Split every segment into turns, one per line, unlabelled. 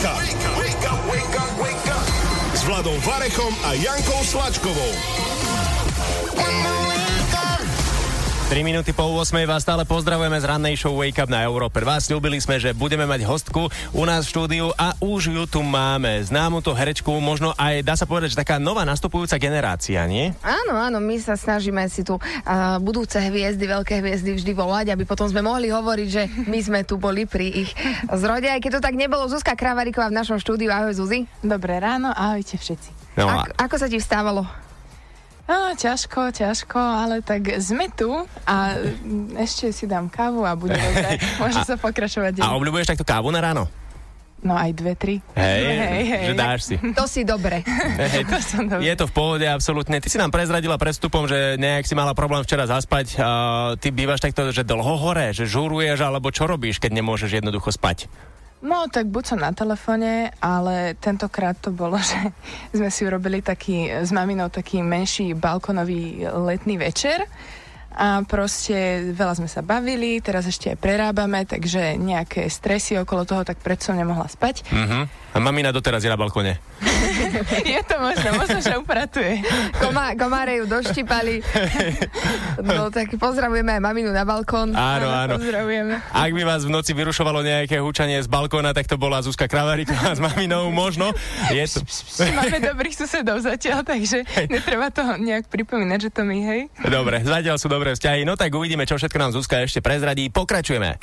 Wake up! Wake up, wake up, wake up! S Vladom Varechom a Jankou Slačkovou.
3 minúty po 8 vás stále pozdravujeme z rannej show Wake Up na Európe. Vás slúbili sme, že budeme mať hostku u nás v štúdiu a už ju tu máme. Známu tú herečku, možno aj dá sa povedať, že taká nová nastupujúca generácia, nie?
Áno, áno, my sa snažíme si tu uh, budúce hviezdy, veľké hviezdy vždy volať, aby potom sme mohli hovoriť, že my sme tu boli pri ich zrode. Aj keď to tak nebolo, Zuzka Kravariková v našom štúdiu. Ahoj Zuzi.
Dobré ráno, ahojte všetci.
No,
Ak, ako sa ti vstávalo?
No, ťažko, ťažko, ale tak sme tu a ešte si dám kávu a bude dobre. Môže sa pokračovať deň.
a obľúbuješ takto kávu na ráno?
No aj dve, tri.
Hej,
Hej, hej.
že dáš si.
To si dobre.
Hej,
To som dobre.
je to v pohode, absolútne. Ty si nám prezradila pred vstupom, že nejak si mala problém včera zaspať. Uh, ty bývaš takto, že dlho hore, že žuruješ, alebo čo robíš, keď nemôžeš jednoducho spať?
No, tak buď som na telefóne, ale tentokrát to bolo, že sme si urobili taký, s maminou taký menší balkonový letný večer a proste veľa sme sa bavili, teraz ešte aj prerábame, takže nejaké stresy okolo toho, tak predsa nemohla spať.
Uh-huh. A mamina doteraz je na balkone.
Je to možno, možno, že upratuje.
Komá, komáre ju doštipali. No tak pozdravujeme aj maminu na balkón.
Áno, áno.
Pozdravujeme.
Ak by vás v noci vyrušovalo nejaké húčanie z balkóna, tak to bola Zuzka Kravaríková s maminou, možno. Je to...
Máme dobrých susedov zatiaľ, takže netreba to nejak pripomínať, že to my, hej.
Dobre, zatiaľ sú dobré vzťahy. No tak uvidíme, čo všetko nám Zuzka ešte prezradí. Pokračujeme.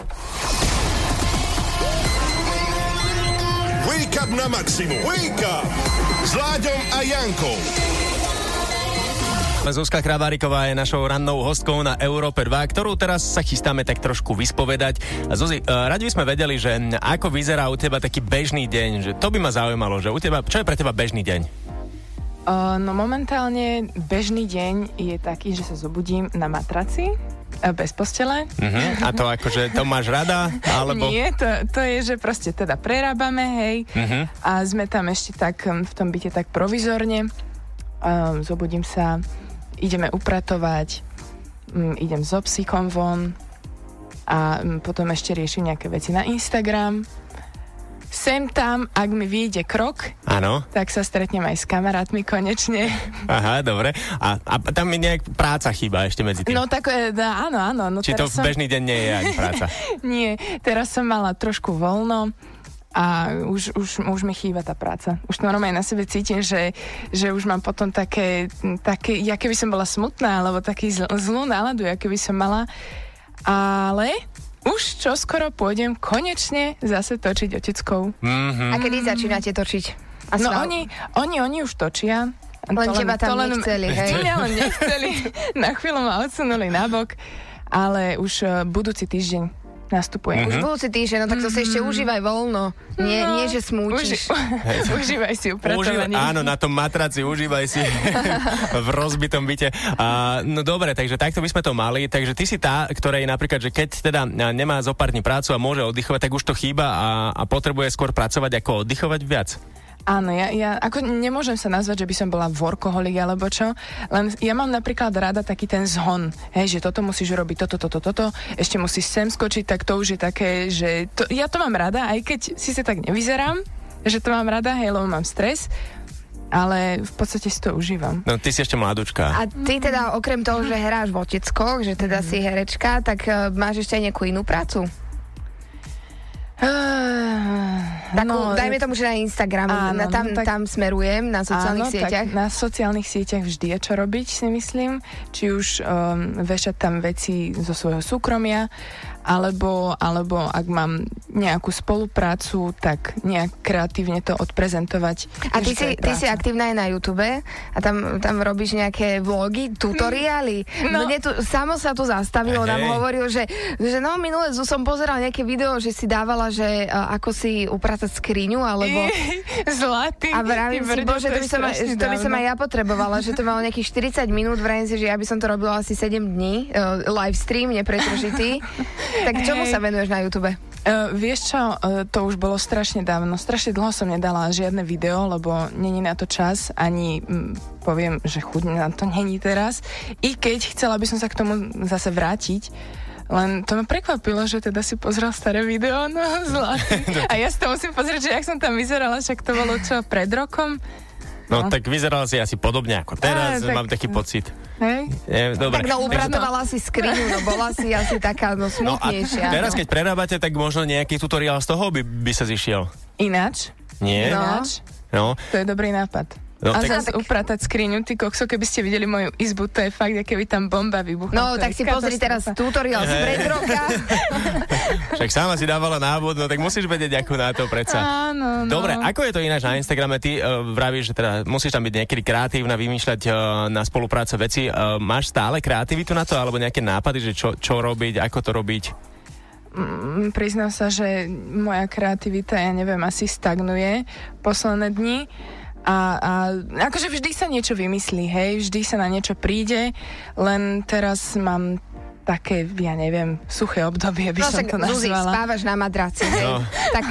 Wake up na maximum. Wake up! S Láďom a Jankou.
Zuzka Kraváriková je našou rannou hostkou na Európe 2, ktorú teraz sa chystáme tak trošku vyspovedať. Zuzi, eh, radi by sme vedeli, že ako vyzerá u teba taký bežný deň, že to by ma zaujímalo, že u teba, čo je pre teba bežný deň?
No momentálne bežný deň je taký, že sa zobudím na matraci, uh, bez postele.
Uh-huh. A to akože, to máš rada? Alebo...
Nie, to, to je, že proste teda prerábame, hej,
Uh-huh.
a sme tam ešte tak v tom byte tak provizorne. Um, zobudím sa, ideme upratovať, um, idem so psíkom von a um, potom ešte riešim nejaké veci na Instagram. Sem tam, ak mi vyjde krok,
Áno.
tak sa stretnem aj s kamarátmi konečne.
Aha, dobre. A, a tam mi nejak práca chýba ešte medzi tým.
No tak e, dá, áno, áno. No
Či to v bežný deň nie je ani práca?
Nie, teraz som mala trošku voľno a už, už, už mi chýba tá práca. Už normálne na sebe cítim, že, že už mám potom také, také ja keby som bola smutná, alebo taký zl, zlú náladu, ja keby som mala. Ale už čoskoro pôjdem konečne zase točiť oteckou.
Mhm.
A kedy začínate točiť? A
No oni, oni, oni už točia.
Len teba tam nechceli, hej?
To mňa len nechceli. Na chvíľu ma odsunuli nabok, ale už eh, budúci týždeň nastupujem.
Už budúci týždeň, no tak to si ešte užívaj voľno. Nie,
No,
nie že smúčiš.
Uži, užívaj si
Užívaj,
upratovanie.
áno, na tom matraci užívaj si v rozbitom byte. A, no dobre, takže takto by sme to mali. Takže ty si tá, ktorej napríklad, že keď teda nemá zo pár dní prácu a môže oddychovať, tak už to chýba a, a potrebuje skôr pracovať ako oddychovať viac.
Áno, ja, ja ako nemôžem sa nazvať, že by som bola workoholik alebo čo, len ja mám napríklad rada taký ten zhon, hej, že toto musíš robiť, toto, toto, toto, ešte musíš sem skočiť, tak to už je také, že to, ja to mám rada, aj keď si sa tak nevyzerám, že to mám rada, hej, lebo mám stres, ale v podstate si to užívam.
No ty si ešte mladúčka.
A ty teda okrem toho, že hráš v oteckoch, že teda si herečka, tak uh, máš ešte aj nejakú inú prácu? Takú, no, dajme tomu, že na Instagram,
Áno,
na, tam,
no tak-
tam smerujem, na sociálnych
Áno,
sieťach.
Tak na sociálnych sieťach vždy je čo robiť, si myslím. Či už um, vešať tam veci zo svojho súkromia, alebo, alebo ak mám nejakú spoluprácu, tak nejak kreatívne to odprezentovať.
A ty si, ty si aktívna aj na YouTube a tam, tam robíš nejaké vlogy, tutoriály. No,
No.
mne tu, samo sa tu zastavilo, nám hovoril, že, že no minule som pozeral nejaké video, že si dávala, že a, ako si upratať skriňu, alebo...
Zlatý.
A vravím si, bože, to by, som, to by som aj ja potrebovala, že to malo nejakých 40 minút, vravím si, že ja by som to robila asi 7 dní, uh, live stream, nepretržitý. tak čomu
Hej.
sa venuješ na YouTube?
Uh, vieš čo, uh, to už bolo strašne dávno. Strašne dlho som nedala žiadne video, lebo není na to čas, ani mm, poviem, že chuť na to není teraz. I keď chcela by som sa k tomu zase vrátiť, Len to ma prekvapilo, že teda si pozrel staré video, no zlatý. A ja si to musím pozrieť, že jak som tam vyzerala, však to bolo čo, pred rokom?
No, no. tak vyzerala si asi podobne ako teraz,
Á, tak-
mám taký pocit.
Hej?
Nie, dobre.
Tak no, upratovala si skriňu, no bola si asi taká no,
No a
smutnejšia.
teraz,
no.
keď prerábate, tak možno nejaký tutoriál z toho by, by sa zišiel.
Ináč?
Nie?
No.
Ináč?
No.
To je dobrý nápad.
No,
a
tak-
zase upratať skriňu, ty kokso, keby ste videli moju izbu, to je fakt, aké by tam bomba vybuchla.
No, tak si pozri teraz tutoriál z pred roka.
Však sama si dávala návod, no tak musíš vedieť, ako na to predsa.
Áno, no.
Dobre, ako je to ináč na Instagrame? Ty uh, vravíš, že teda musíš tam byť niekedy kreatívna, vymýšľať uh, na spolupráce veci. Uh, máš stále kreativitu na to, alebo nejaké nápady, že čo, čo robiť, ako to robiť?
Mm, Priznám sa, že moja kreativita, ja neviem, asi stagnuje posledné dni. A, a akože vždy sa niečo vymyslí, hej, vždy sa na niečo príde, len teraz mám také, ja neviem, suché obdobie by
No
som to
Zuzi,
nazvala.
spávaš na madraci?
No.
Tak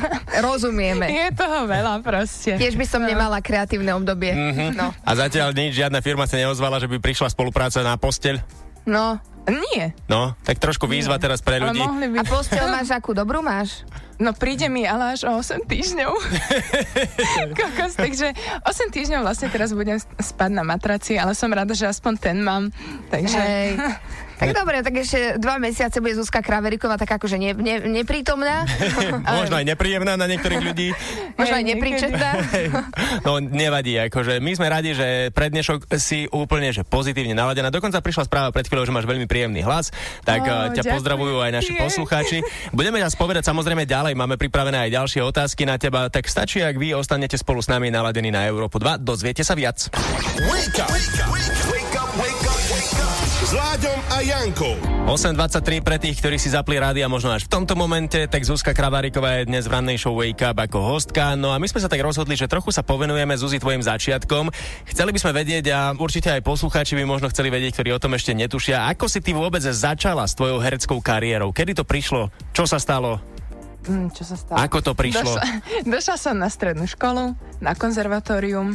rozumieme.
Je toho veľa proste.
Tiež by som nemala kreatívne obdobie. No.
A zatiaľ nič, žiadna firma sa neozvala, že by prišla spolupráca na posteľ?
no.
Nie.
No, tak trošku výzva teraz pre
Ale
ľudí.
mohli by...
A posteľ máš akú dobrú máš?
No príde mi ale až o 8 týždňov. Kokos, takže 8 týždňov vlastne teraz budem spať na matraci, ale som rada, že aspoň ten mám. Takže...
Hej. Tak dobre, tak ešte dva mesiace bude Zuzka Kraveriková tak akože ne, ne, neprítomná.
Možno aj nepríjemná na niektorých ľudí.
Možno aj nepríčetná.
No nevadí, akože my sme radi, že pre dnešok si úplne že pozitívne naladená. Dokonca prišla správa pred chvíľou, že máš veľmi príjemný hlas, tak eh, ťa
ďakujem.
pozdravujú aj naši poslucháči. Budeme ťa spovedať samozrejme ďalej, máme pripravené aj ďalšie otázky na teba, tak stačí, ak vy ostanete spolu s nami naladení na Európu 2, dozviete sa viac.
Wake up! Wake up! Wake up! S Láďom a Jankou.
8.23 pre tých, ktorí si zapli rádi a možno až v tomto momente, tak Zuzka Kravaríková je dnes v rannej show Wake Up ako hostka. No a my sme sa tak rozhodli, že trochu sa povenujeme Zuzi tvojim začiatkom. Chceli by sme vedieť a určite aj poslucháči by možno chceli vedieť, ktorí o tom ešte netušia, ako si ty vôbec začala s tvojou hereckou kariérou. Kedy to prišlo? Čo sa stalo?
Mm, čo sa stalo?
Ako to prišlo?
Došla, došla som na strednú školu, na konzervatórium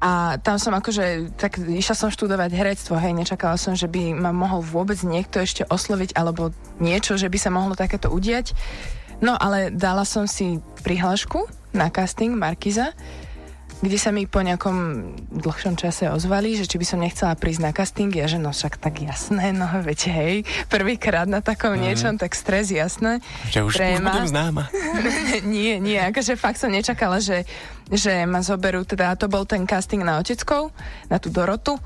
a tam som akože, tak išla som študovať herectvo, hej, nečakala som, že by ma mohol vôbec niekto ešte osloviť alebo niečo, že by sa mohlo takéto udiať. No ale dala som si prihlášku na casting Markiza, kde sa mi po nejakom dlhšom čase ozvali, že či by som nechcela prísť na casting, ja že no však tak jasné, no veď hej, prvýkrát na takom mm. niečom, tak stres jasné.
Že už, už
Tréma.
budem známa.
nie, nie, akože fakt som nečakala, že, že ma zoberú, teda to bol ten casting na Oteckov, na tú Dorotu.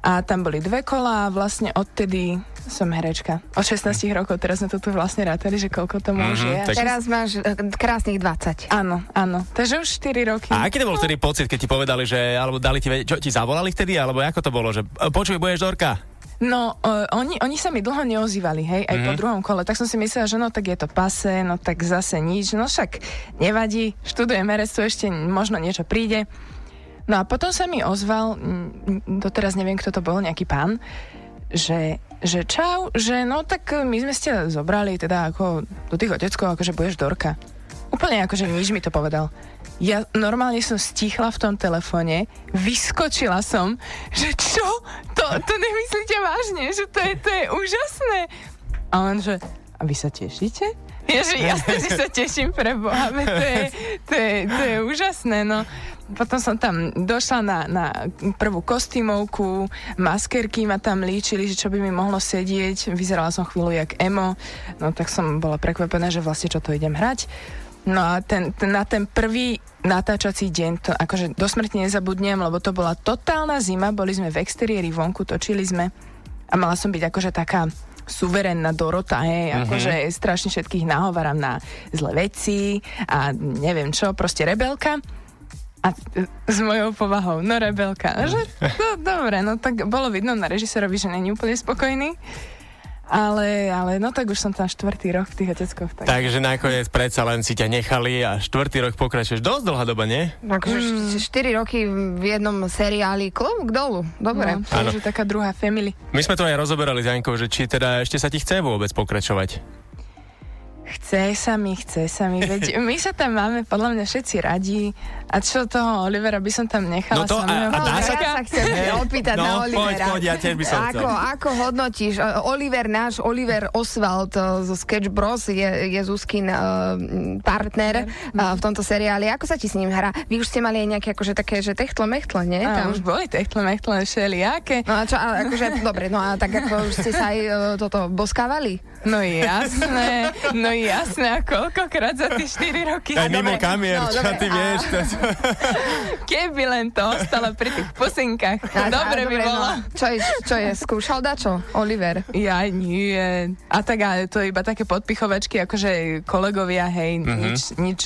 A tam boli dve kola a vlastne odtedy som herečka. Od 16 rokov, teraz sme to tu vlastne rátali, že koľko to môže
Mhm,
je.
tak-
Teraz máš e, krásnych 20.
Áno, áno. Takže už 4 roky.
A aký to bol vtedy pocit, keď ti povedali, že, alebo dali ti vedieť, čo ti zavolali vtedy, alebo ako to bolo, že e, počuj, budeš Dorka?
No, uh, oni, oni sa mi dlho neozývali, hej, aj mm-hmm. po druhom kole, tak som si myslela, že no tak je to pase, no tak zase nič, no však nevadí, študujem herectvo, ešte možno niečo príde. No a potom sa mi ozval, doteraz neviem, kto to bol, nejaký pán, že, že čau, že no tak my sme ste zobrali teda ako do tých oteckov, akože budeš Dorka. Úplne akože nič mi to povedal. Ja normálne som stichla v tom telefóne, vyskočila som, že čo? To, to nemyslíte vážne, že to je, to je úžasné. A on že, a vy sa tešíte? Ja že sa teším pre Boha, to je, to je, to je úžasné, no. Potom som tam došla na, na prvú kostýmovku, maskerky ma tam líčili, že čo by mi mohlo sedieť. Vyzerala som chvíľu jak emo, no tak som bola prekvapená, že vlastne čo to idem hrať. No a ten, ten, na ten prvý natáčací deň, to akože do smrti nezabudnem, lebo to bola totálna zima, boli sme v exteriéri vonku, točili sme a mala som byť akože taká suverénna Dorota, hej, mm-hmm. akože strašne všetkých nahovarám na zlé veci a neviem čo, proste rebelka. A e, s mojou povahou, no rebelka. No, že, no, dobre, no tak bolo vidno na režisérovi, že není úplne spokojný. Ale, ale no tak už som tam štvrtý rok v tých oteckoch. Tak.
Takže nakoniec predsa len si ťa nechali a štvrtý rok pokračuješ. Dosť dlhá doba, nie?
Akože 4 roky v jednom seriáli, klobúk dolu. Dobre.
No, to je taká druhá family.
My sme to aj rozoberali s Jankou, že či teda ešte sa ti chce vôbec pokračovať.
Chce sa mi, chce sa mi. Veď my sa tam máme podľa mňa všetci radí. A čo toho Olivera by som tam nechala
No to a- a dá sa-
ja sa chcem opýtať
No,
na
poď,
Olivera.
poď, ja tiež by som chcel.
ako, ako hodnotíš? e, Oliver, náš Oliver Oswald e, zo Sketch Bros je, je Zuzkin uh, partner uh, v tomto seriáli. Ako sa ti s ním hrá? Vy už ste mali aj nejaké akože také, že techtle mechtle, nie?
A
Tam.
už boli techtle mechtle všelijaké.
No a čo, a akože, dobre, no a tak ako už ste sa aj uh, toto boskávali?
No jasné, no jasné. A koľkokrát za tie 4 roky?
Aj mimo kamier,
no,
čo
dobre,
ty
a-
vieš. To...
Keby len to ostalo pri tých pusinkách.
A- a
Dobre by bolo.
No, čo, je, čo je, skúšal dačo, Oliver?
Ja nie. A tak ale to je iba také podpichovačky, akože kolegovia, hej, mm-hmm. nič, nič,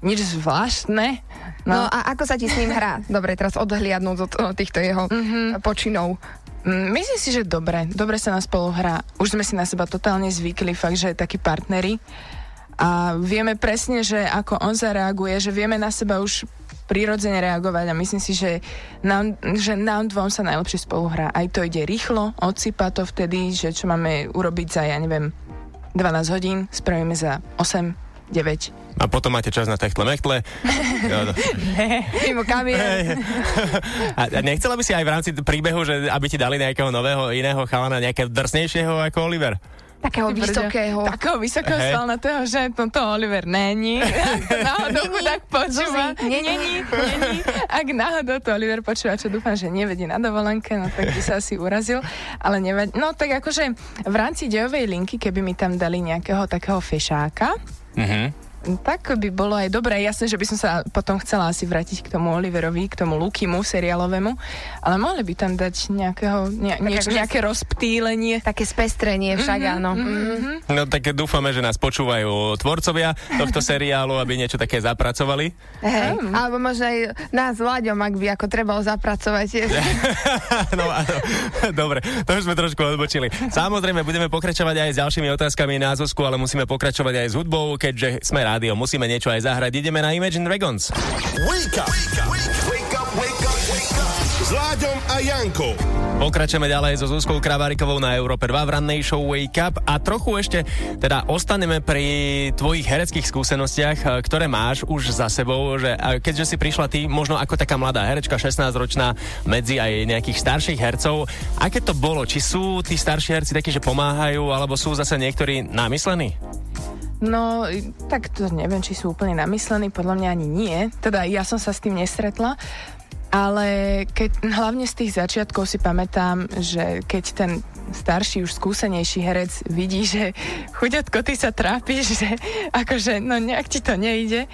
nič zvláštne.
No
No,
a ako sa ti s ním hrá? Dobre, teraz odhliadnúť od týchto jeho mm-hmm. počinov.
mm, myslím si, že dobre. Dobre sa nás spolu hrá. Už sme si na seba totálne zvykli, fakt, že takí partneri. A vieme presne, že ako on zareaguje, že vieme na seba už prirodzene reagovať a myslím si, že nám, že nám dvom sa najlepšie spolu hrá. Aj to ide rýchlo, odsypa to vtedy, že čo máme urobiť za, ja neviem, 12 hodín, spravíme za 8, 9.
A potom máte čas na techtle mechtle.
Mimo.
A a nechcela by si aj v rámci príbehu, že aby ti dali nejakého nového iného chalana, nejakého drsnejšieho ako Oliver?
Takého vysokého.
Takého vysokého
Hej.
svalnatého, že toto Oliver není. Náhodou chudák počúva.
Zuzi, není.
Není, není. Ak náhodou to Oliver počúva, čo dúfam, že nevedí na dovolenke, no tak by sa asi urazil. Ale nevadí. No tak akože v rámci dejovej linky, keby mi tam dali nejakého takého fešáka,
Mhm.
Tak by bolo aj dobré. Jasné, že by som sa potom chcela asi vrátiť k tomu Oliverovi, k tomu Lukimu seriálovému, ale mohli by tam dať nejakého, ne, niečo,
akože-
nejaké rozptýlenie.
Také spestrenie však, áno. Mhm.
No tak dúfame, že nás počúvajú tvorcovia tohto seriálu, aby niečo také zapracovali.
Hej. Alebo možno aj nás s Láďom, ak by ako trebalo zapracovať.
no áno, dobre, to už sme trošku odbočili. Samozrejme, budeme pokračovať aj s ďalšími otázkami na Zosku, ale musíme pokračovať aj s hudbou, keďže sme rádio, musíme niečo aj zahrať. Ideme na Imagine Dragons.
Wake up! Wake up! Wake up! Wake up! Wake up! S Láďom a Jankou.
Pokračujeme ďalej so Zuzkou Kravárikovou na Európe 2 v rannej show Wake Up a trochu ešte teda ostaneme pri tvojich hereckých skúsenostiach, eh, ktoré máš už za sebou, že keďže si prišla ty možno ako taká mladá herečka, 16-ročná, medzi aj nejakých starších hercov, aké to bolo? Či sú tí starší herci takí, že pomáhajú, alebo sú zase niektorí namyslení?
No, tak to neviem, či sú úplne namyslení, podľa mňa ani nie. Teda ja som sa s tým nestretla, ale keď, hlavne z tých začiatkov si pamätám, že keď ten starší, už skúsenejší herec vidí, že chuďatko, ty sa trápiš, že akože, no nejak ti to nejde,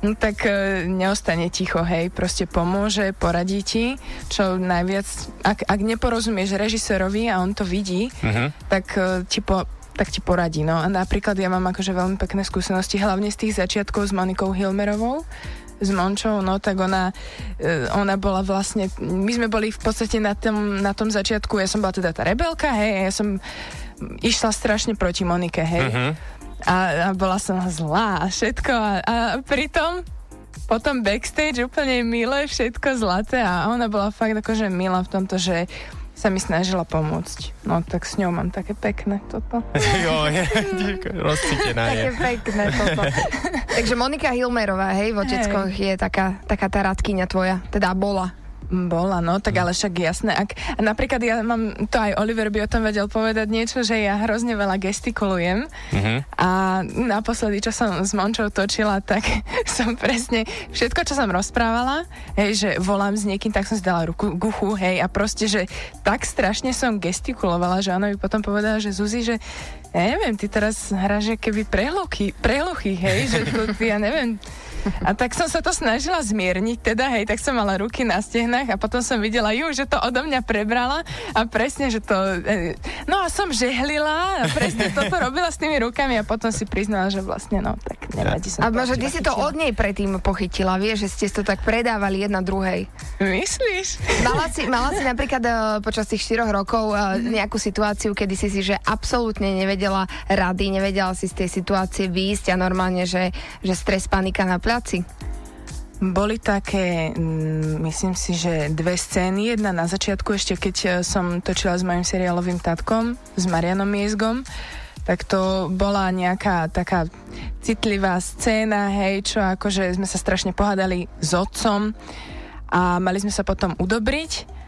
no, tak e, neostane ticho, hej, proste pomôže, poradí ti, čo najviac, ak, ak neporozumieš režisérovi a on to vidí,
Mhm.
tak e, ti po, tak ti poradí. No a napríklad ja mám akože veľmi pekné skúsenosti, hlavne z tých začiatkov s Monikou Hilmerovou, s Mončou, no tak ona, e, ona bola vlastne, my sme boli v podstate na tom, na tom začiatku, ja som bola teda tá rebelka, hej, ja som išla strašne proti Monike, hej.
Mhm.
A, a bola som zlá a všetko a, a pritom potom backstage úplne milé, všetko zlaté a ona bola fakt akože milá v tomto, že sa mi snažila pomôcť. No tak s ňou mám také pekné toto.
jo, je, rozcítená je.
Také pekné toto. Takže Monika Hilmerová, hej, v Oteckoch je taká, taká tá radkyňa tvoja, teda bola.
Bola, no, tak ale však jasné. Ak, napríklad ja mám, to aj Oliver by o tom vedel povedať niečo, že ja hrozne veľa gestikulujem
Mhm.
a naposledy, čo som s Mončou točila, tak som presne všetko, čo som rozprávala, hej, že volám s niekým, tak som si dala ruku k uchu, hej, a proste, že tak strašne som gestikulovala, že ona by potom povedala, že Zuzi, že ja neviem, ty teraz hráš keby prehluchy, prehluchy, hej, že to, ja neviem, a tak som sa to snažila zmierniť, teda hej, tak som mala ruky na stehnách a potom som videla ju, že to odo mňa prebrala a presne, že to... E, no a som žehlila a presne toto robila s tými rukami a potom si priznala, že vlastne no, tak nevadí som
A možno ty si to od nej predtým pochytila, vieš, že ste to tak predávali jedna druhej.
Myslíš?
Mala si, mala si napríklad uh, počas tých 4 rokov uh, nejakú situáciu, kedy si si, že absolútne nevedela rady, nevedela si z tej situácie výjsť a normálne, že, že stres, panika na placi.
Boli také, mm, myslím si, že dve scény. Jedna na začiatku ešte, keď e, som točila s mojim seriálovým tatkom, s Marianom Miezgom, tak to bola nejaká taká citlivá scéna, hej, čo akože sme sa strašne pohádali s otcom a mali sme sa potom udobriť.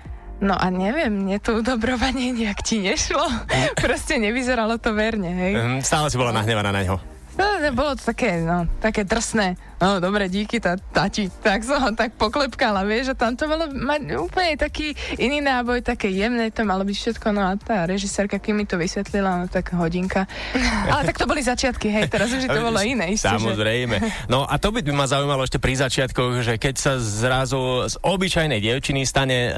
No a neviem, mne to udobrovanie nejak ti nešlo. Proste nevyzeralo to verne, hej.
Mhm, Stále si bola nahnevaná na ňo.
No, bolo to také, no, také drsné. No, dobre, díky, tá, tati. Tak som ho tak poklepkala, vieš, že tam to bolo mať úplne taký iný náboj, také jemné, to malo byť všetko, no a tá režisérka, keď mi to vysvetlila, no tak hodinka. Ale tak to boli začiatky, hej, teraz už to bolo iné, že...
Samozrejme. No a to by ma zaujímalo ešte pri začiatkoch, že keď sa zrazu z obyčajnej dievčiny stane e,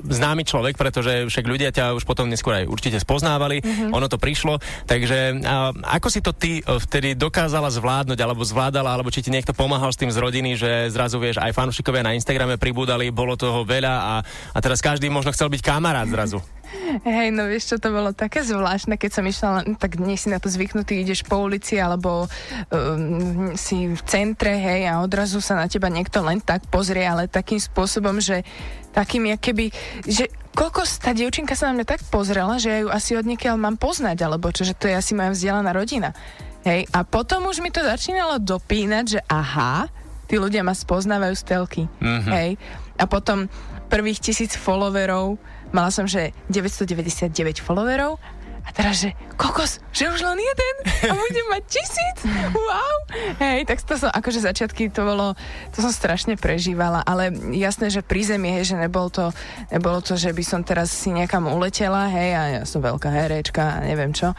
známy človek, pretože však ľudia ťa už potom neskôr aj určite spoznávali,
Mhm.
ono to prišlo, takže a, ako si to ty e, vtedy dokázala zvládnuť, alebo zvládala, alebo či ti niekto pomáhal s tým z rodiny, že zrazu vieš, aj fanúšikovia na Instagrame pribúdali, bolo toho veľa a, a teraz každý možno chcel byť kamarát zrazu.
Hej, no vieš čo, to bolo také zvláštne, keď som išla, tak nie si na to zvyknutý, ideš po ulici alebo um, si v centre, hej, a odrazu sa na teba niekto len tak pozrie, ale takým spôsobom, že takým, keby, že kokos, tá dievčinka sa na mňa tak pozrela, že ja ju asi od niekiaľ mám poznať, alebo čo, že to je asi moja vzdialená rodina. Hej, a potom už mi to začínalo dopínať, že aha, tí ľudia ma spoznávajú z telky.
Mhm.
Hej. A potom prvých tisíc followerov, mala som, že 999 followerov a teraz, že kokos, že už len jeden a budem mať tisíc, wow. Hej, tak to som, akože začiatky to bolo, to som strašne prežívala, ale jasné, že pri zemi, hej, že nebolo to, nebolo to, že by som teraz si niekam uletela, hej, a ja som veľká herečka a neviem čo,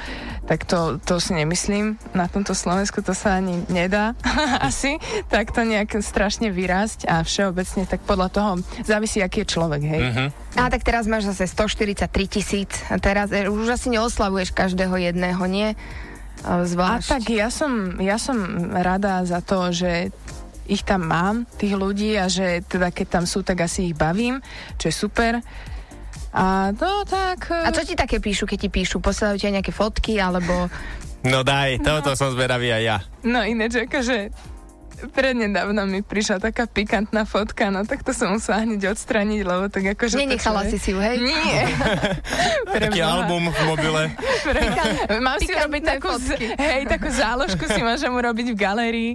tak to, to si nemyslím, na tomto Slovensku to sa ani nedá asi, tak to nejak strašne vyrásť a všeobecne, tak podľa toho závisí, aký je človek, hej.
Mhm.
A tak teraz máš zase 143 tisíc. Teraz e, už asi neoslavuješ každého jedného, nie? A
A
Zvlášť.
tak ja som, ja som rada za to, že ich tam mám, tých ľudí a že teda keď tam sú, tak asi ich bavím, čo je super. A to tak...
A čo ti také píšu, keď ti píšu? Posielajú ti aj nejaké fotky, alebo...
No daj, toto som zvedavý aj ja.
No ináč akože prednedávno mi prišla taká pikantná fotka, no tak to som musela hneď odstraniť, lebo tak akože... to
Nenechala
človek-
si si ju, hej?
Nie. Pre
Taký album v mobile.
Pre... Mám si robiť takú, z-
fotky.
hej, takú záložku si môžem urobiť v galérii.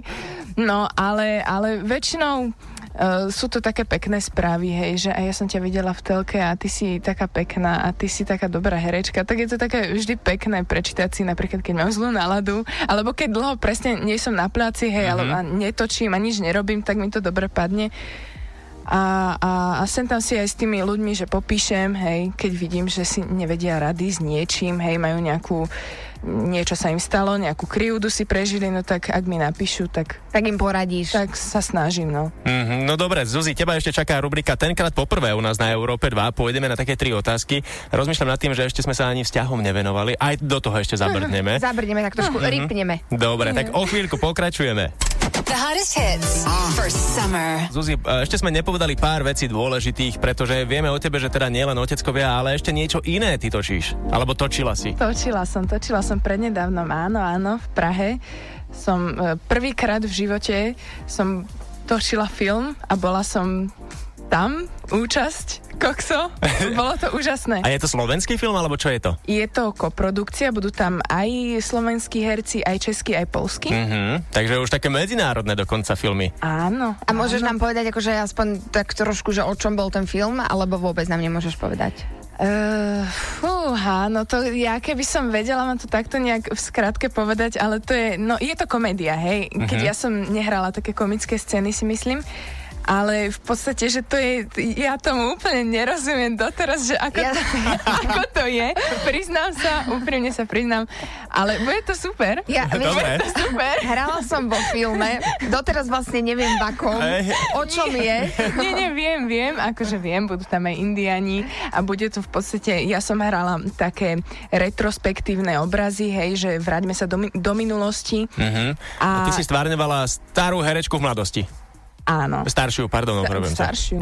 No, ale, ale väčšinou Uh, sú to také pekné správy, hej, že aj ja som ťa videla v telke a ty si taká pekná a ty si taká dobrá herečka, tak je to také vždy pekné prečítať si napríklad, keď mám zlú náladu, alebo keď dlho presne nie som na pláci, hej, mm-hmm. alebo a netočím a nič nerobím, tak mi to dobre padne. A, a, a sem tam si aj s tými ľuďmi, že popíšem, hej, keď vidím, že si nevedia rady s niečím, hej, majú nejakú, niečo sa im stalo, nejakú krivdu si prežili, no tak ak mi napíšu, tak,
Tak im poradíš.
tak sa snažím, no.
Mhm, no dobre, Zuzi, teba ešte čaká rubrika tenkrát poprvé u nás na Európe 2. Pôjdeme na také tri otázky. Rozmýšľam nad tým, že ešte sme sa ani vzťahom nevenovali. Aj do toho ešte zabrdneme.
Zabrneme tak trošku, rypneme.
Dobre, tak o chvíľku pokračujeme.
The hottest hits for summer.
Zuzi, e, ešte sme nepovedali pár vecí dôležitých, pretože vieme o tebe, že teda nielen oteckovia, ale ešte niečo iné ty točíš. Alebo točila si.
Točila som, točila som prednedávnom, áno, áno, v Prahe. Som e, prvýkrát v živote som točila film a bola som tam, účasť, kokso. Bolo to úžasné.
A je to slovenský film, alebo čo je to?
Je to koprodukcia, budú tam aj slovenskí herci, aj českí, aj polskí.
Mhm, takže už také medzinárodné dokonca filmy.
Áno.
A môžeš nám povedať, akože aspoň tak trošku, že o čom bol ten film, alebo vôbec nám nemôžeš povedať?
Uh, fúha, no to ja keby som vedela vám to takto nejak v skratke povedať, ale to je, no je to komédia, hej. Keď ja som nehrala také komické scény, si myslím, ale v podstate, že to je, ja tomu úplne nerozumiem doteraz, že ako,
Ja-
to, ako to je. Priznám sa, úprimne sa priznám, ale bude to super.
Ja, vieš,
Super.
Hrala som vo filme, doteraz vlastne neviem v akom,
Hej.
o čom je.
Nie, nie, viem, viem, akože viem, budú tam aj indiani a bude to v podstate, ja som hrala také retrospektívne obrazy, hej, že vráťme sa do, do minulosti.
Mhm. A...
A-
ty si stvárňovala starú herečku v mladosti.
Áno.
Staršiu, pardon, opravujem sa.
Staršiu.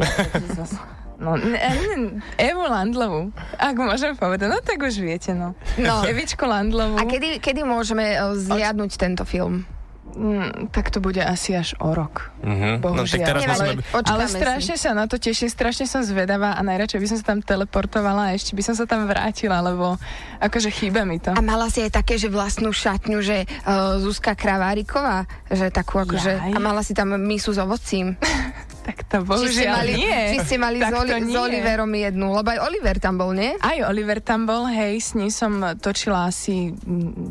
No, ne, ne, Evu Landlovú, ak môžem povedať, no tak už viete, no.
No.
Evičku Landlovú.
A kedy, kedy môžeme e, zliadnúť tento film?
Mm, tak to bude asi až o rok.
Mhm. No tak teraz
Nevadí.
musíme...
Ale
si.
strašne sa na to teším, strašne som zvedavá a najradšej by som sa tam teleportovala a ešte by som sa tam vrátila, lebo akože chýba mi to.
A mala si aj také, že vlastnú šatňu, že uh, Zuzka Kraváriková, že takú akože,
Jaj.
a mala si tam misu s ovocím.
Tak to bohužiaľ
mali,
nie.
Či ste mali s,
Tak
Oli, s. Oliverom jednu, lebo aj Oliver tam bol, nie?
Aj Oliver tam bol, hej, s ním som točila asi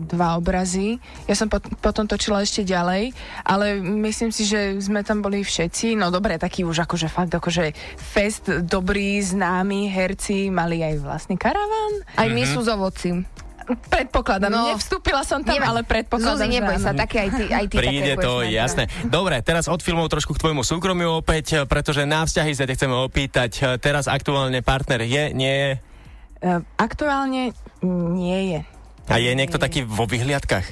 dva obrazy. Ja som pot- potom točila ešte ďalej, ale myslím si, že sme tam boli všetci. No dobre, taký už akože fakt, akože fest, dobrý, známi herci, mali aj vlastný karaván.
Aj misu s ovocím.
Predpokladám,
No.
no, nevstúpila som tam,
Nevadí.
ale predpokladám,
Zuzi, neboj sa, také aj ty, aj ty
Príde
také
to,
budeš
jasné. Dobre, teraz od filmov trošku k tvojmu súkromiu opäť, pretože na vzťahy sa ťa chceme opýtať. Teraz aktuálne partner je, nie je?
Aktuálne nie je.
A je niekto taký vo vyhliadkach?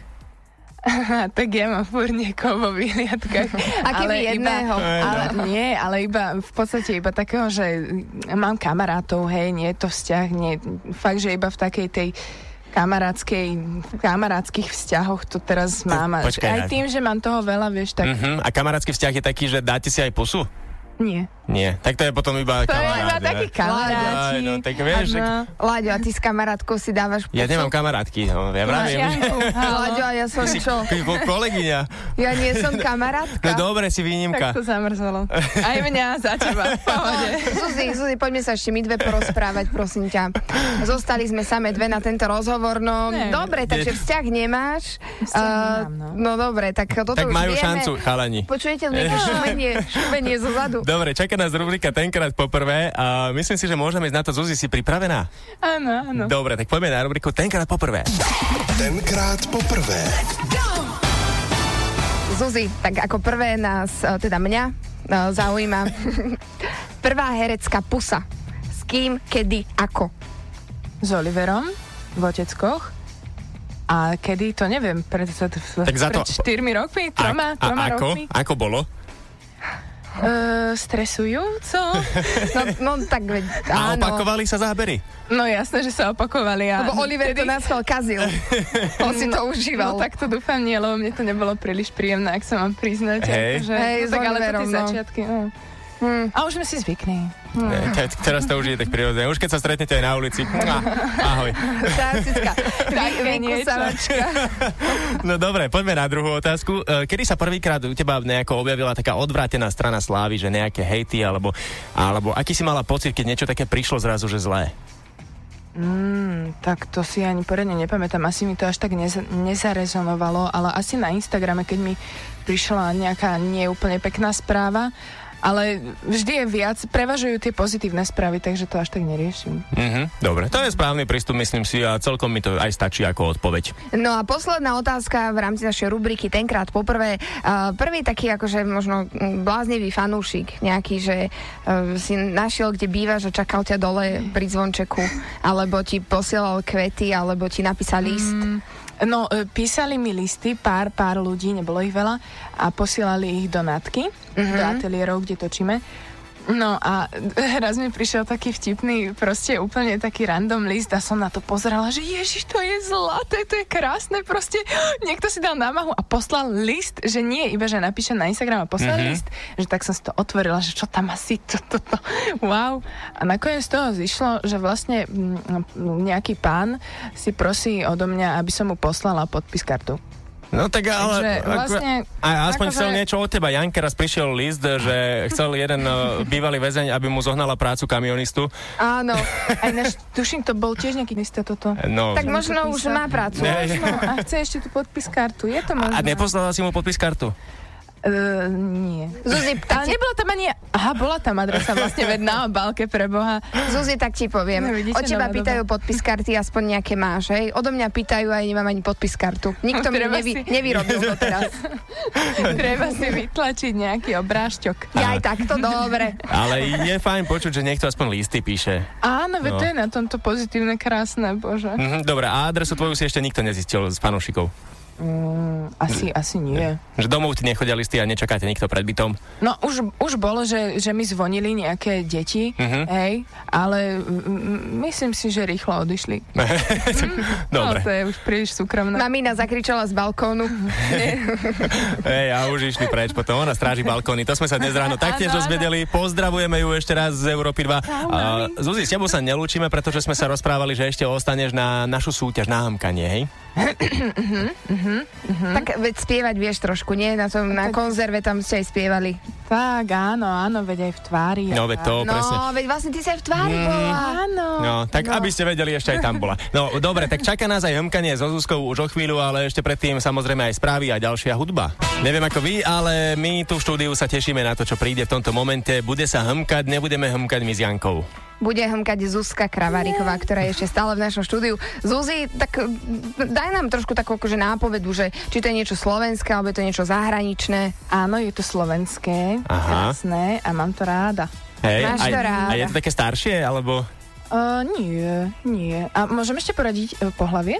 Aha, tak ja mám furt niekoho vo výhliadkach.
A keby jedného.
Iba, ale nie, ale iba v podstate iba takého, že mám kamarátov, hej, nie je to vzťah, nie, fakt, že iba v takej tej kamarátskej, kamarátskych vzťahoch to teraz mám.
Počkaj,
aj tým, že mám toho veľa, vieš, tak
Uh-huh. A kamarátsky vzťah je taký, že dáte si aj pusu?
Nie.
Nie. Tak to je potom iba
To je
kamarát.
iba
ne?
taký kamaráti.
Aj, no, tak vieš, že...
Áno.
Láďo, a ty s kamarátkou si dávaš pusu?
Ja nemám kamarátky, no, ja
Máš
vravím.
Láďo, a ja som
Si
čo?
ko- kolegyňa.
Ja nie som
No
kamarátka.
dobre, si výnimka.
Tak to zamrzelo. Aj mňa za teba, pohode.
Zuzi, Zuzi, poďme sa ešte my dve porozprávať, prosím ťa. Zostali sme same dve na tento rozhovor, no
Ne.
dobre, takže vzťah nemáš.
Vzťah
Uh,
nemám,
no. dobre, tak toto
Tak
už
majú
vieme.
šancu, chalani.
Počujete nejaké šumenie, šumenie zo zadu.
Dobre, čaká nás rubrika tenkrát poprvé a myslím si, že môžeme ísť na to. Zuzi, si pripravená?
Áno, áno.
Dobre, tak poďme na rubriku tenkrát poprvé.
Tenkrát poprvé.
Zuzi, tak ako prvé nás, eh, teda mňa, eh, zaujíma prvá herecká pusa. S kým, kedy, ako?
S Oliverom v Oteckoch. A kedy, to neviem, pred,
Tak za to-
pred 4 rokmi, troma,
a, a
troma
ako?
rokmi.
Ako bolo?
Uh, stresujúco.
No, no tak veď,
A
áno.
opakovali sa zábery?
No jasné, že sa opakovali. A
Lebo Oliver to nás chcel kazil. On si to užíval.
No tak to dúfam nie, lebo mne to nebolo príliš príjemné, ak sa mám priznať.
Hej.
Akože,
Hej,
no, tak ale to tie
no.
začiatky. No.
Hm.
A už sme si zvykli.
Ne, te- teraz to už je tak prirodzené. Už keď sa stretnete aj na ulici. Mua, Ahoj.
Klasická.
No dobre, poďme na druhú otázku. E, Kedy sa prvýkrát u teba nejako objavila taká odvrátená strana slávy, že nejaké hejty, alebo, alebo aký si mala pocit, keď niečo také prišlo zrazu, že zlé?
Mm, tak to si ani poriadne nepamätám. Asi mi to až tak nez, nezarezonovalo, ale asi na Instagrame, keď mi prišla nejaká neúplne pekná správa, ale vždy je viac, prevažujú tie pozitívne správy, takže to až tak neriešim.
Mhm, dobre, to je správny prístup, myslím si, a celkom mi to aj stačí ako odpoveď.
No a posledná otázka v rámci našej rubriky tenkrát poprvé. Uh, prvý taký akože možno bláznivý fanúšik nejaký, že uh, si našiel, kde bývaš a čakal ťa dole pri zvončeku, alebo ti posielal kvety, alebo ti napísal list.
Mm, no, e, písali mi listy, pár, pár ľudí, nebolo ich veľa, a posielali ich do natky, do ateliérov, kde točíme. No a raz mi prišiel taký vtipný, proste úplne taký random list a som na to pozerala, že ježiš, to je zlaté, to je krásne, proste niekto si dal námahu a poslal list, že nie iba, že napíše na Instagram a poslal mm-hmm. list, že tak som si to otvorila, že čo tam asi to, to, to, wow. A nakoniec z toho zišlo, že vlastne mm, nejaký pán si prosí odo mňa, aby som mu poslala podpis kartu.
No tak ale...
Takže vlastne,
a aspoň
akože-
chcel niečo od teba. Janke raz prišiel list, že chcel jeden uh, bývalý väzeň, aby mu zohnala prácu kamionistu.
Áno.
Aj naš, tuším, to bol tiež nejaký list toto.
No,
Tak možno už má prácu.
Ne.
Možno. A chce ešte tú podpis kartu. Je to
a
možné?
neposlala si mu podpis kartu?
Uh, nie.
Zuzi,
Ale
tak ti,
nebola tam ani... Aha, bola tam adresa vlastne ved na obálke pre Boha.
Zuzi, tak ti poviem.
No, vidíte,
Od teba pýtajú podpis karty, aspoň nejaké máš, hej? Odo mňa pýtajú a ja nemám ani podpis kartu. Nikto mi nevy,
si-
nevyrobil doteraz.
Treba si vytlačiť nejaký obrážťok.
Ja aj takto, dobre.
Ale je fajn počuť, že niekto aspoň listy píše.
Áno, veď
No.
to je na tomto pozitívne, krásne, bože.
Mhm, dobre, a adresu tvoju si ešte nikto nezistil z fanúšikov.
Mm, asi, asi nie.
Že domov ti nechodia listy a nečakáte nikto pred bytom?
No už, už bolo, že, že mi zvonili nejaké deti,
Mhm.
hej, ale mm, myslím si, že rýchlo odišli.
Dobre.
No, to je už príliš súkromné.
Mamina zakričala z balkónu.
Hej, a už išli preč, potom ona stráži balkóny. To sme sa dnes ráno taktiež dozvedeli. Pozdravujeme ju ešte raz z Európy 2. A, Zuzi, s tebou sa nelúčime, pretože sme sa rozprávali, že ešte ostaneš na našu súťaž na hamkanie, hej?
Tak veď spievať vieš trošku, nie? Na, tom, na konzerve tam ste aj spievali.
Tak, áno, áno, veď aj v tvári.
No, veď to
No,
presne.
veď vlastne ty sa aj v tvári bola.
Áno.
No, tak aby ste vedeli, ešte aj tam bola. No, dobre, tak čaká nás aj hmkanie so Zuzkou už o chvíľu, ale ešte predtým samozrejme aj správy a ďalšia hudba. Neviem ako vy, ale my tu v štúdiu sa tešíme na to, čo príde v tomto momente. Bude sa hmkať, nebudeme hmkať my s Jankou.
Bude hmkať Zuzka Kravaríková, ktorá je ešte stále v našom štúdiu. Zuzi, tak daj nám trošku takú akože nápovedu, že či to je niečo slovenské, alebo je to niečo zahraničné.
Áno, je to slovenské,
Aha.
krásne a mám to ráda.
Hej,
Máš
aj,
to ráda.
a je to také staršie, alebo...
Uh, nie, nie. A môžem ešte poradiť uh, pohlavie?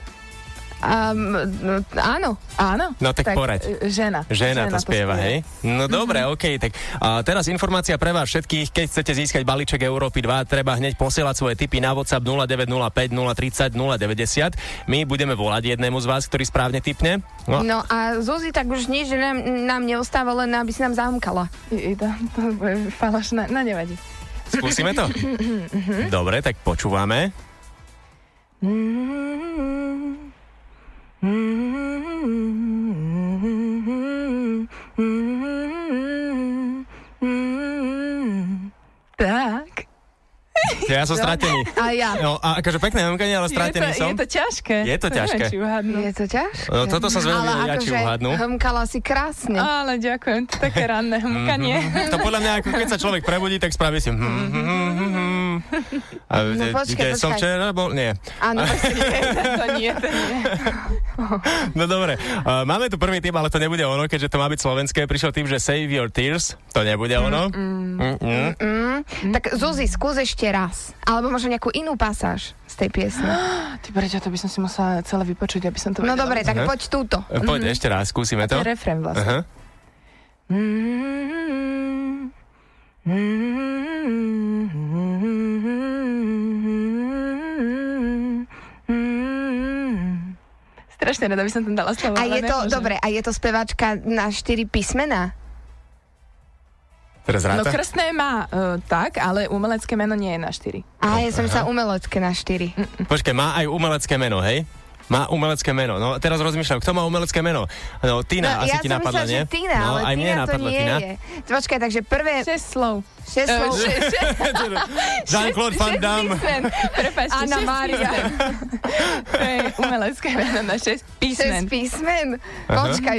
Um, no, áno.
Áno.
No tak poraď.
e, Žena.
Žena, to spieva, hej? No dobre, OK, tak a teraz informácia pre vás všetkých, keď chcete získať balíček Európy 2, treba hneď posielať svoje tipy na WhatsApp 0905 030 090. My budeme volať jednému z vás, ktorý správne tipne. No,
No a Zuzi, tak už nič že nám, nám neostáva, len aby si nám zahmkala.
I, to, to bude falošné, no nevadí.
skúsime to? Dobre, tak počúvame.
Tak.
Ja som stratený.
A ja.
No, a akože pekné hmkanie, ale
Je to,
stratený som.
je to ťažké.
Je to ťažké.
Neviem.
Je to ťažké.
No, toto sa
Ale
ja, či
akože
uhadnú.
hmkala si krásne.
Ale ďakujem, to také ranné hmkanie.
To podľa mňa, ako keď sa človek prebudí, tak spraví si... A
No
kde-
počkaj,
kde som včera bol? Nie.
Áno,
to nie, to nie.
No dobre, uh, máme tu prvý tip, ale to nebude ono, keďže to má byť slovenské. Prišiel tým, že Save Your Tears, to nebude ono. Mm-mm.
mm, tak Zuzi, skús ešte raz. Alebo možno nejakú inú pasáž z tej piesne.
Ty prečo, to by som si musela celé vypočuť, aby som to
No
vedela.
dobre, tak
Aha.
poď túto.
Uh, Poď ešte raz, skúsime
To
to.
je refrén vlastne.
Aha.
Strašne rada by som tam dala slovo.
A je to,
nemôžem.
dobre, a je to speváčka na štyri písmená?
Teraz
No
ráta?
krstné má uh, tak, ale umelecké meno nie je na štyri.
A ja som sa umelecké na štyri.
Počkaj, má aj umelecké meno, hej? Má umelecké meno. No teraz rozmýšľam, kto má umelecké meno? No, Tina, asi
ja
ti napadla,
myslela,
nie?
že Tina,
no,
ale
aj mne napadla
nie
Tina.
je. Počkaj, takže prvé
Šesť slov.
šesť slov.
Še- še-
Jean-Claude Van
šesť
Damme.
písmen. Prepáčte,
Anna
šesť písmen. To je umelecké meno na šesť písmen.
Šesť písmen. Počkaj,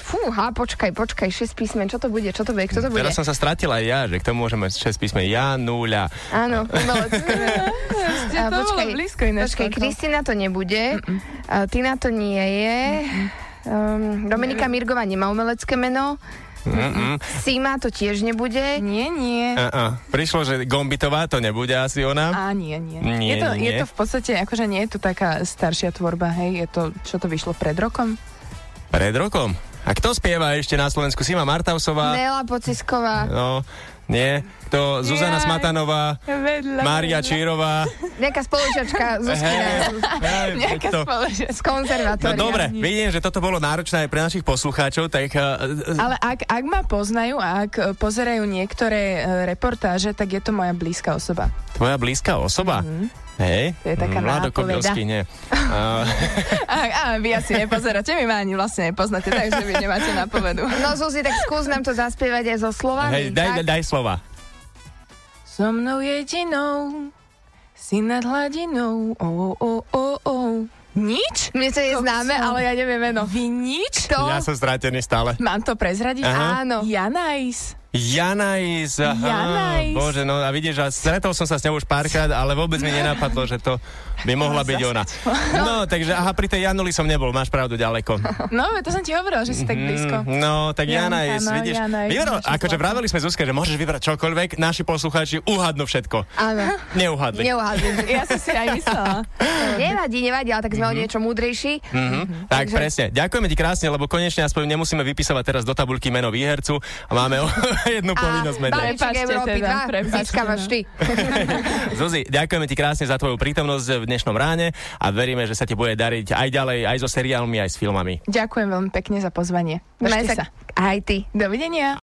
fúha, počkaj, počkaj, šesť písmen. Čo to bude, čo to bude, kto to bude?
Teraz som sa stratil aj ja, že k tomu môžeme 6 písmen. Ja, nuľa.
Áno, umelecké. A
blízko ináč
počkaj. Kristina to nebude, a Tina to nie je, um, Dominika Mirgová nemá umelecké meno,
Mm-mm.
Sima to tiež nebude,
Nie, nie.
Uh-uh. Prišlo, že Gombitová to nebude asi ona.
A nie, nie.
Nie,
je, to,
nie.
je to v podstate, akože nie je to taká staršia tvorba, hej, je to, čo to vyšlo pred rokom?
Pred rokom. A kto spieva ešte na Slovensku? Sima Martausová?
Nela Pocisková,
No, nie. To Zuzana
Jaj.
Smatanová,
Vedľa,
Mária
vedľa.
Čírová.
nejaká spolužiačka Zuzkina
Hej,
Nejaká
to.
z
spoločnosť.
No
konzervatória.
dobre, vidím, že toto bolo náročné aj pre našich poslucháčov, tak uh,
Ale ak, ak ma poznajú a ak e, pozerajú niektoré reportáže, tak je to moja blízka osoba.
tvoja blízka osoba. Hej?
To je taká
Mlado
nápoveda.
Kobielsky, nie.
A, a vy asi nepozeráte, vy ma ani vlastne nepoznáte, takže vy nemáte napovedu.
No Zuzi, tak skús nám to zaspievať aj so slovami.
hej, daj,
tak?
daj slova.
So mnou jedinou si nad hladinou, o, o, o, o. Nič?
Mne to je
Kokso.
známe, ale ja neviem meno.
Vy nič?
To?
Ja som strátený stále.
Mám to prezradiť?
Aha.
Áno.
Janajs.
Janajs. aha,
Janajs.
Bože, no a vidíš, a stretol som sa s ňou už párkrát, ale vôbec mi nenapadlo, že to by mohla byť ona. No, takže aha, pri tej Januli som nebol, máš pravdu ďaleko.
No, to som ti hovorila, že si tak blízko.
Mm, No, tak
Janka,
Janajs,
no,
vidíš.
Janajs,
Vybral, akože vraveli sme Zuzke, že môžeš vybrať čokoľvek, naši poslucháči uhadnú všetko.
Áno,
Neuhadli.
neuhádli.
Ja som si aj myslela.
Nevadí, nevadí, ale tak sme o niečo múdrejší.
Mhm. Tak
Takže-
presne. Ďakujeme ti krásne, lebo konečne aspoň nemusíme vypisovať teraz do tabulky meno výhercu a máme o jednu povinnosť menej.
balíček Európy
teda,
2
prepáčte,
získavaš
no.
ty.
Zuzi, ďakujeme ti krásne za tvoju prítomnosť v dnešnom ráne a veríme, že sa ti bude dariť aj ďalej, aj so seriálmi, aj s filmami.
Ďakujem veľmi pekne za pozvanie. Držte sa.
Aj ty.
Dovidenia.